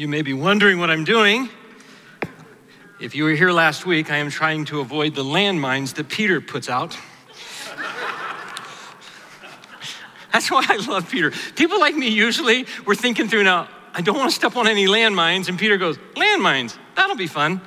You may be wondering what I'm doing. If you were here last week, I am trying to avoid the landmines that Peter puts out. That's why I love Peter. People like me usually, we're thinking through now, I don't want to step on any landmines. And Peter goes, Landmines, that'll be fun.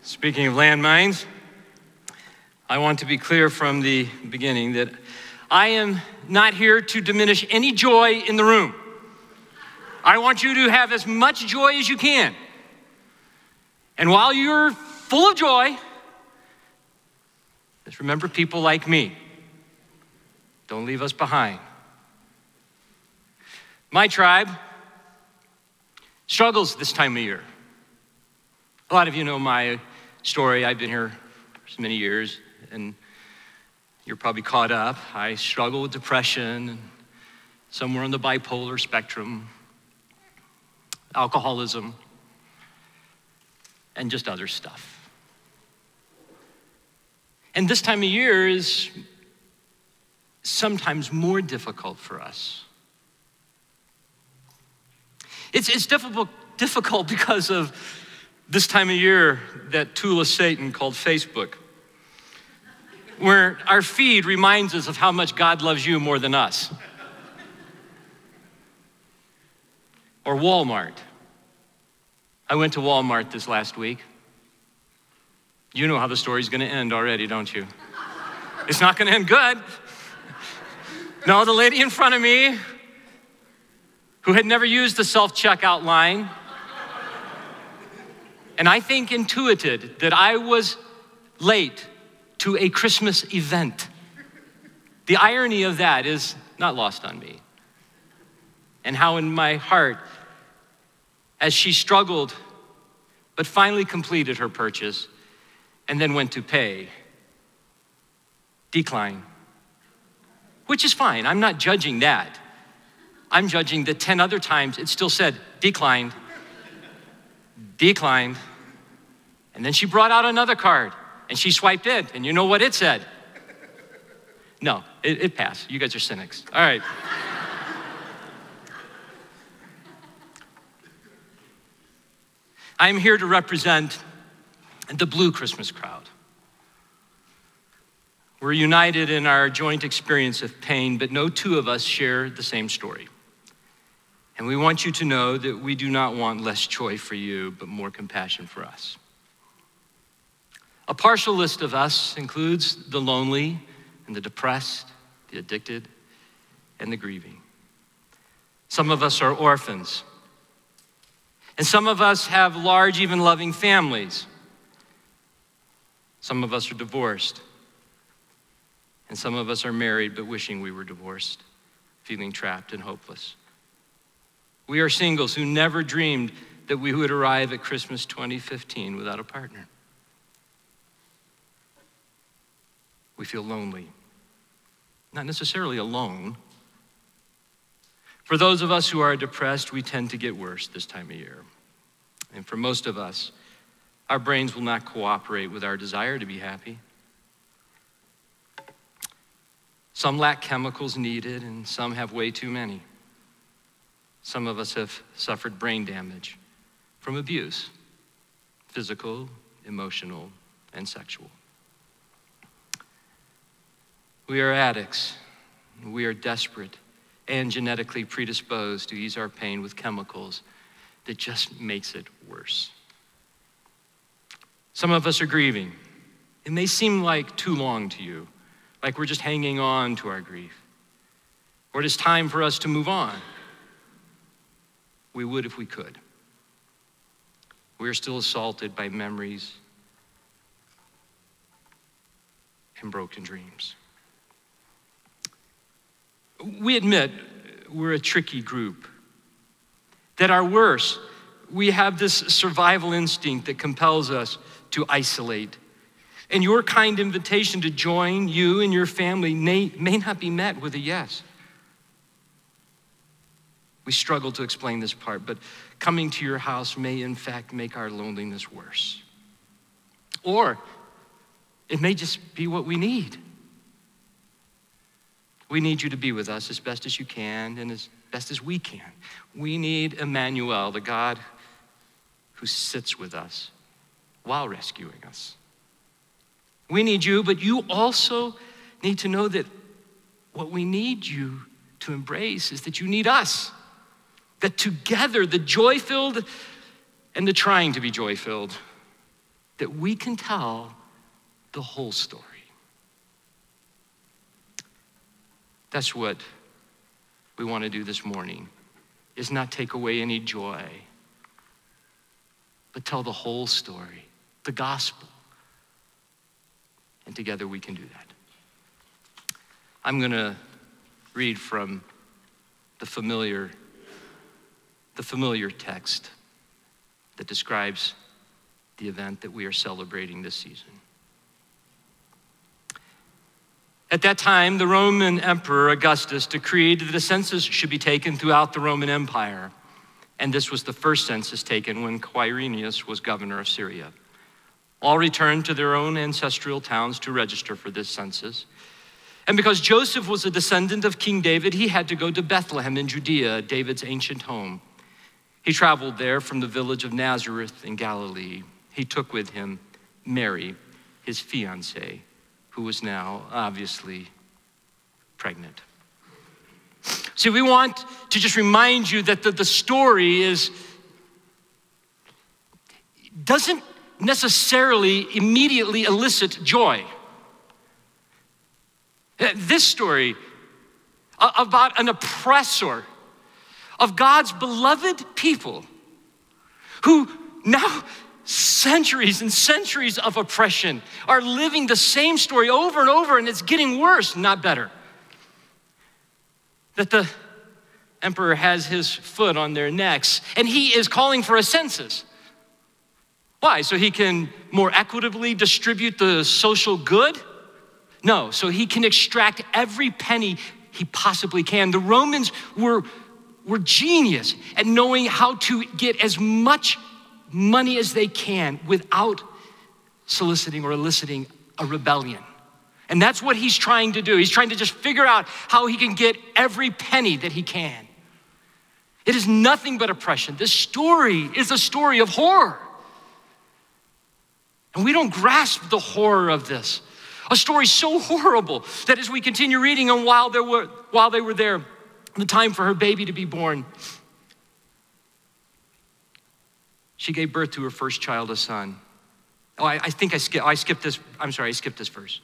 Speaking of landmines, I want to be clear from the beginning that I am not here to diminish any joy in the room. I want you to have as much joy as you can. And while you're full of joy, just remember people like me. Don't leave us behind. My tribe struggles this time of year. A lot of you know my story. I've been here for many years, and you're probably caught up. I struggle with depression, and somewhere on the bipolar spectrum, alcoholism, and just other stuff. And this time of year is sometimes more difficult for us. It's, it's difficult, difficult because of this time of year, that tool of Satan called Facebook, where our feed reminds us of how much God loves you more than us. Or Walmart. I went to Walmart this last week. You know how the story's gonna end already, don't you? It's not gonna end good. No, the lady in front of me, who had never used the self checkout line, and I think intuited that I was late to a Christmas event. The irony of that is not lost on me. And how in my heart, as she struggled, but finally completed her purchase and then went to pay, decline. Which is fine, I'm not judging that. I'm judging the 10 other times it still said declined declined. And then she brought out another card and she swiped it, and you know what it said? No, it, it passed. You guys are cynics. All right. I'm here to represent the blue Christmas crowd. We're united in our joint experience of pain, but no two of us share the same story. And we want you to know that we do not want less joy for you, but more compassion for us. A partial list of us includes the lonely and the depressed, the addicted, and the grieving. Some of us are orphans. And some of us have large, even loving families. Some of us are divorced. And some of us are married but wishing we were divorced, feeling trapped and hopeless. We are singles who never dreamed that we would arrive at Christmas 2015 without a partner. We feel lonely, not necessarily alone. For those of us who are depressed, we tend to get worse this time of year. And for most of us, our brains will not cooperate with our desire to be happy. Some lack chemicals needed, and some have way too many. Some of us have suffered brain damage from abuse physical, emotional, and sexual. We are addicts. We are desperate and genetically predisposed to ease our pain with chemicals that just makes it worse. Some of us are grieving. It may seem like too long to you, like we're just hanging on to our grief. Or it is time for us to move on we would if we could. We are still assaulted by memories and broken dreams. We admit we're a tricky group, that our worst, we have this survival instinct that compels us to isolate. And your kind invitation to join you and your family may, may not be met with a yes. We struggle to explain this part, but coming to your house may, in fact, make our loneliness worse. Or it may just be what we need. We need you to be with us as best as you can and as best as we can. We need Emmanuel, the God who sits with us while rescuing us. We need you, but you also need to know that what we need you to embrace is that you need us. That together, the joy filled and the trying to be joy filled, that we can tell the whole story. That's what we want to do this morning is not take away any joy but tell the whole story, the gospel. And together we can do that. I'm going to read from the familiar the familiar text that describes the event that we are celebrating this season. At that time, the Roman Emperor Augustus decreed that a census should be taken throughout the Roman Empire. And this was the first census taken when Quirinius was governor of Syria. All returned to their own ancestral towns to register for this census. And because Joseph was a descendant of King David, he had to go to Bethlehem in Judea, David's ancient home. He traveled there from the village of Nazareth in Galilee. He took with him Mary, his fiancee, who was now obviously pregnant. See, we want to just remind you that the, the story is doesn't necessarily immediately elicit joy. Uh, this story about an oppressor of God's beloved people who now centuries and centuries of oppression are living the same story over and over and it's getting worse, not better that the emperor has his foot on their necks and he is calling for a census. Why? So he can more equitably distribute the social good? No, so he can extract every penny he possibly can. The Romans were, were genius at knowing how to get as much money as they can without soliciting or eliciting a rebellion. And that's what he's trying to do. He's trying to just figure out how he can get every penny that he can. It is nothing but oppression. This story is a story of horror. And we don't grasp the horror of this. A story so horrible that as we continue reading, and while, there were, while they were there, the time for her baby to be born, she gave birth to her first child, a son. Oh, I, I think I, skip, I skipped this. I'm sorry, I skipped this verse.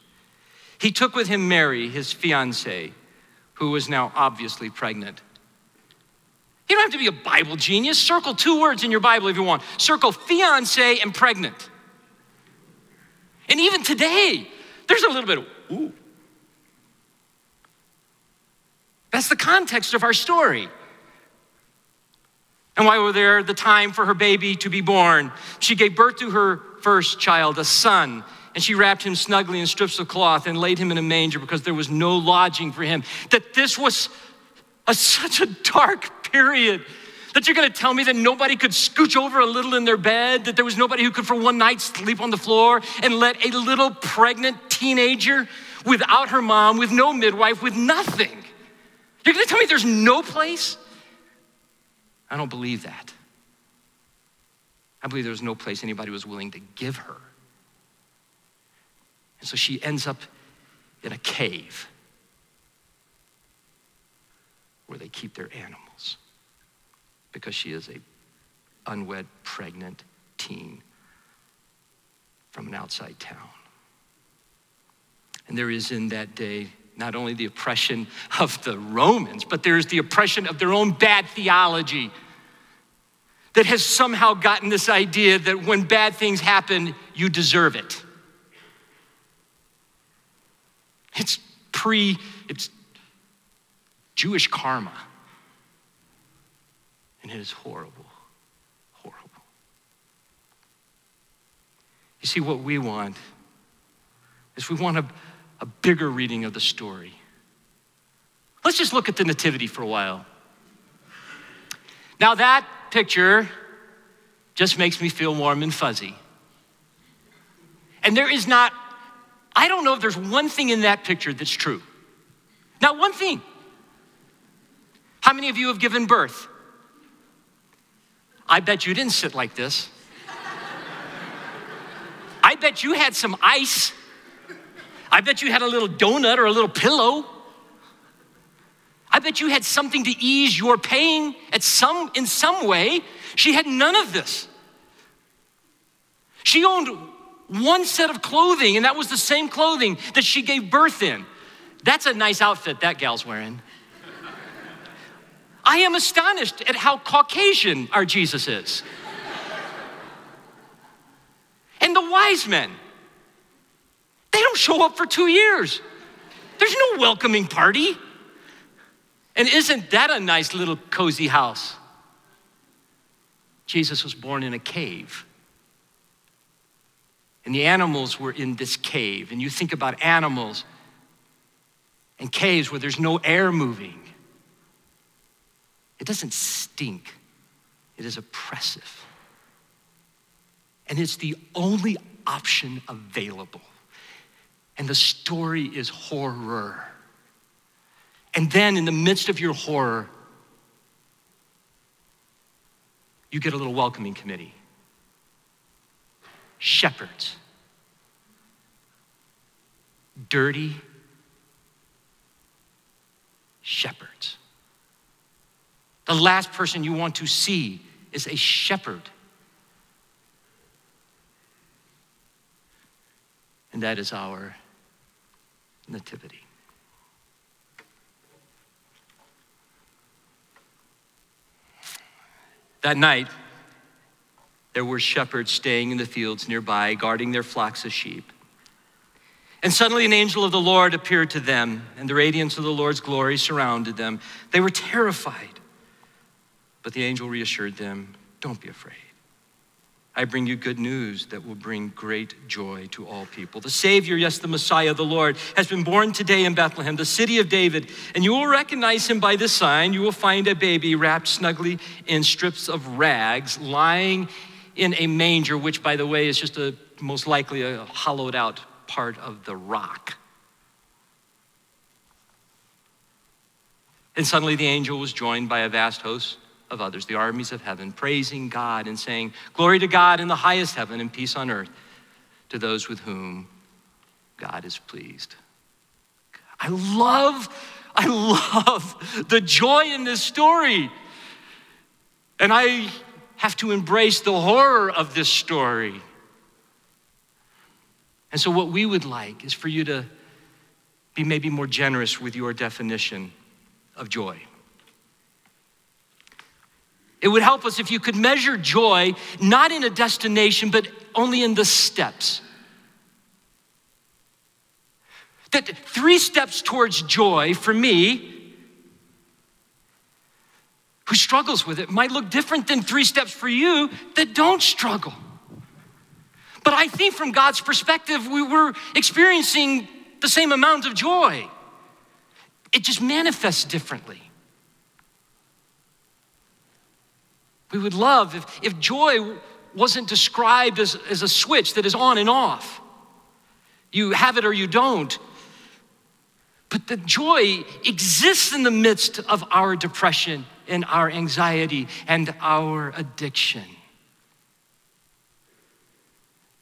He took with him Mary, his fiancee, who was now obviously pregnant. You don't have to be a Bible genius. Circle two words in your Bible if you want. Circle fiance and pregnant. And even today, there's a little bit of, ooh. That's the context of our story. And while we were there, the time for her baby to be born, she gave birth to her first child, a son and she wrapped him snugly in strips of cloth and laid him in a manger because there was no lodging for him. That this was a, such a dark period. That you're gonna tell me that nobody could scooch over a little in their bed, that there was nobody who could for one night sleep on the floor and let a little pregnant teenager without her mom, with no midwife, with nothing. You're gonna tell me there's no place? I don't believe that. I believe there was no place anybody was willing to give her. And so she ends up in a cave where they keep their animals because she is a unwed pregnant teen from an outside town. And there is in that day not only the oppression of the Romans, but there is the oppression of their own bad theology that has somehow gotten this idea that when bad things happen, you deserve it. It's pre, it's Jewish karma. And it is horrible, horrible. You see, what we want is we want a, a bigger reading of the story. Let's just look at the Nativity for a while. Now, that picture just makes me feel warm and fuzzy. And there is not I don't know if there's one thing in that picture that's true. Not one thing. How many of you have given birth? I bet you didn't sit like this. I bet you had some ice. I bet you had a little donut or a little pillow. I bet you had something to ease your pain at some, in some way. She had none of this. She owned one set of clothing, and that was the same clothing that she gave birth in. That's a nice outfit that gal's wearing. I am astonished at how Caucasian our Jesus is. and the wise men, they don't show up for two years. There's no welcoming party. And isn't that a nice little cozy house? Jesus was born in a cave. And the animals were in this cave. And you think about animals and caves where there's no air moving. It doesn't stink, it is oppressive. And it's the only option available. And the story is horror. And then, in the midst of your horror, you get a little welcoming committee. Shepherds. Dirty shepherds. The last person you want to see is a shepherd. And that is our nativity. That night, there were shepherds staying in the fields nearby, guarding their flocks of sheep. And suddenly an angel of the Lord appeared to them, and the radiance of the Lord's glory surrounded them. They were terrified. But the angel reassured them Don't be afraid. I bring you good news that will bring great joy to all people. The Savior, yes, the Messiah, the Lord, has been born today in Bethlehem, the city of David, and you will recognize him by this sign. You will find a baby wrapped snugly in strips of rags, lying in a manger, which, by the way, is just a most likely a hollowed out part of the rock. And suddenly the angel was joined by a vast host of others, the armies of heaven, praising God and saying, Glory to God in the highest heaven and peace on earth to those with whom God is pleased. I love, I love the joy in this story. And I have to embrace the horror of this story. And so, what we would like is for you to be maybe more generous with your definition of joy. It would help us if you could measure joy not in a destination, but only in the steps. That three steps towards joy for me, who struggles with it, might look different than three steps for you that don't struggle. But I think from God's perspective, we were experiencing the same amount of joy. It just manifests differently. We would love if, if joy wasn't described as, as a switch that is on and off. You have it or you don't. But the joy exists in the midst of our depression and our anxiety and our addiction.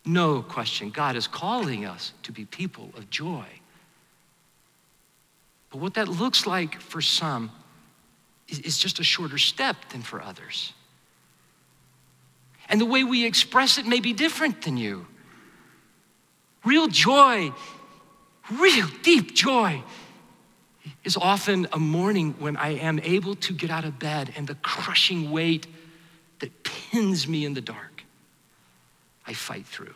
No question, God is calling us to be people of joy. But what that looks like for some is, just a shorter step than for others. And the way we express it may be different than you. Real joy, real deep joy, is often a morning when I am able to get out of bed and the crushing weight that pins me in the dark, I fight through.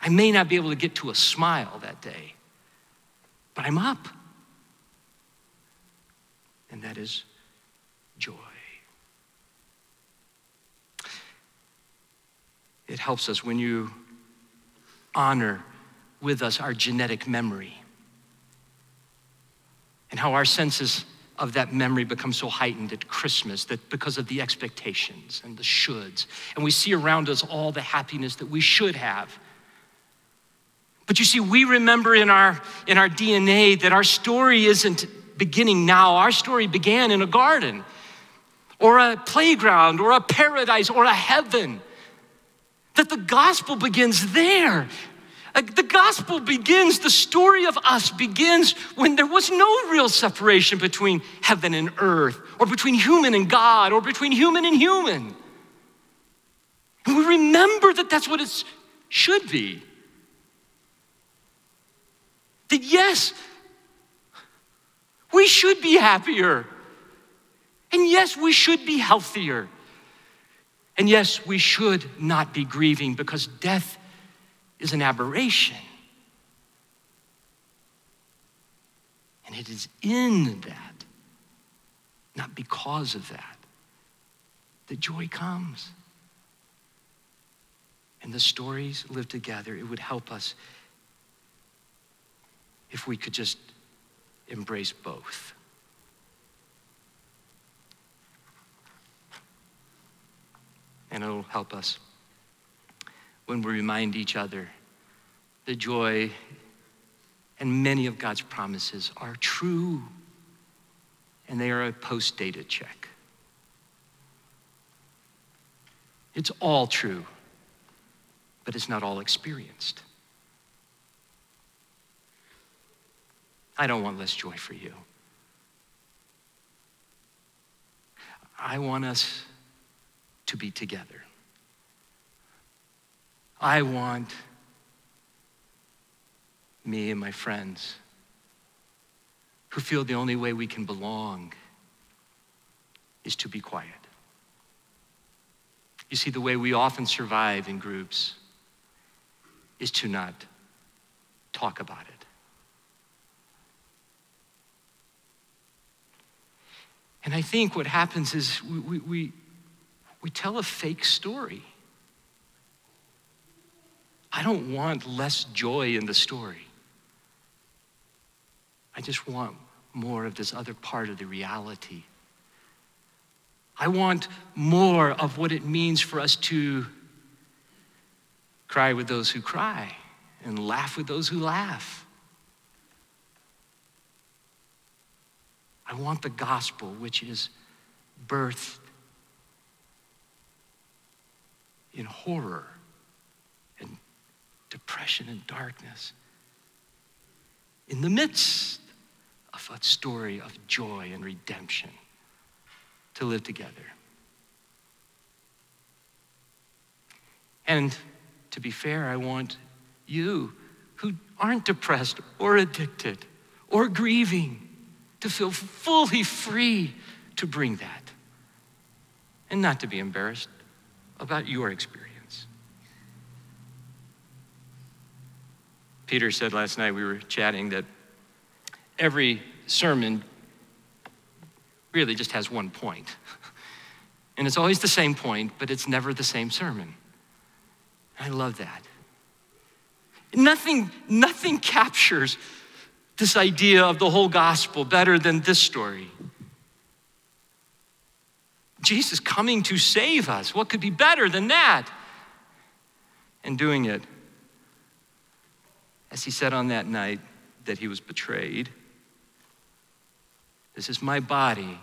I may not be able to get to a smile that day, but I'm up. And that is joy. It helps us when you honor with us our genetic memory and how our senses of that memory become so heightened at Christmas that because of the expectations and the shoulds, and we see around us all the happiness that we should have But you see, we remember in our, in our DNA that our story isn't beginning now. Our story began in a garden or a playground or a paradise or a heaven. That the gospel begins there. Uh, the gospel begins, the story of us begins when there was no real separation between heaven and earth, or between human and God, or between human and human. And we remember that that's what it should be. That yes, we should be happier. And yes, we should be healthier. And yes, we should not be grieving because death is an aberration. And it is in that, not because of that, that joy comes. And the stories live together. It would help us if we could just embrace both. And it'll help us when we remind each other the joy and many of God's promises are true and they are a post dated check. It's all true, but it's not all experienced. I don't want less joy for you. I want us to be together. I want me and my friends who feel the only way we can belong is to be quiet. You see, the way we often survive in groups is to not talk about it. And I think what happens is we, we, we, we tell a fake story. I don't want less joy in the story. I just want more of this other part of the reality. I want more of what it means for us to cry with those who cry and laugh with those who laugh. I want the gospel, which is birthed in horror and depression and darkness, in the midst of a story of joy and redemption to live together. And to be fair, I want you who aren't depressed or addicted or grieving to feel fully free to bring that and not to be embarrassed about your experience. Peter said last night, we were chatting, that every sermon really just has one point. And it's always the same point, but it's never the same sermon. I love that. Nothing, nothing captures this idea of the whole gospel better than this story. Jesus coming to save us. What could be better than that? And doing it, as he said on that night that he was betrayed, this is my body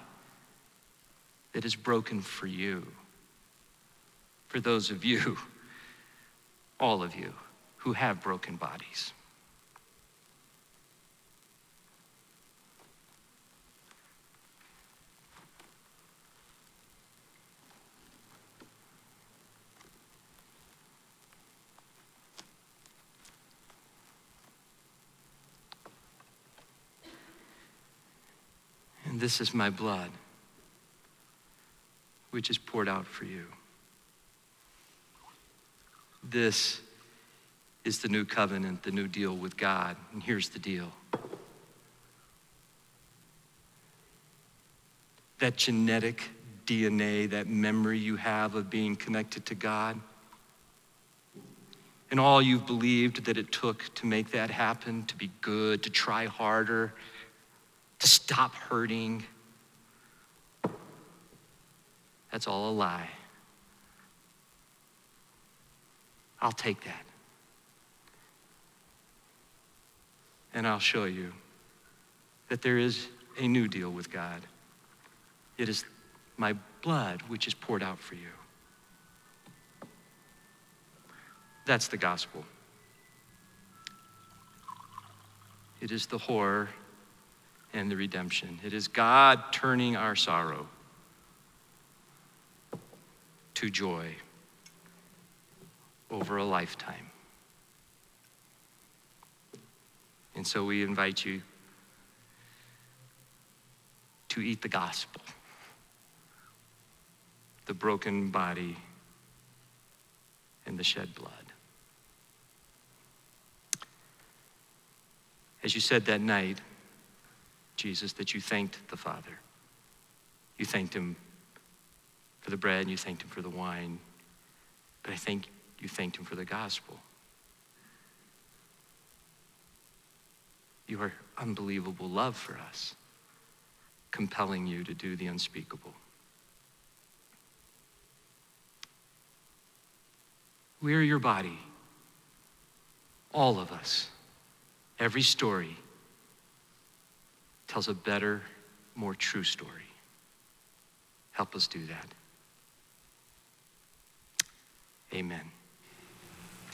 that is broken for you. For those of you, all of you, who have broken bodies. This is my blood, which is poured out for you. This is the new covenant, the new deal with God. And here's the deal that genetic DNA, that memory you have of being connected to God, and all you've believed that it took to make that happen, to be good, to try harder, to stop hurting. That's all a lie. I'll take that. and I'll show you that there is a new deal with God. It is my blood which is poured out for you. That's the gospel. It is the horror and the redemption. It is God turning our sorrow to joy over a lifetime. And so we invite you to eat the gospel, the broken body, and the shed blood. As you said that night, Jesus, that you thanked the Father. You thanked him for the bread and you thanked him for the wine. But I think you thanked him for the gospel. Your unbelievable love for us, compelling you to do the unspeakable. We are your body, all of us. Every story tells a better, more true story. Help us do that. Amen.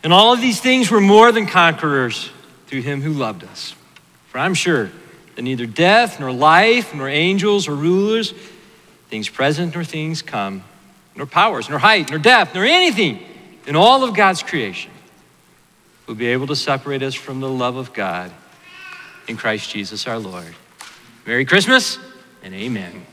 And all of these things were more than conquerors through him who loved us. For I'm sure that neither death, nor life, nor angels, or rulers, things present, nor things come, nor powers, nor height, nor depth, nor anything in all of God's creation will be able to separate us from the love of God in Christ Jesus our Lord. Merry Christmas and amen.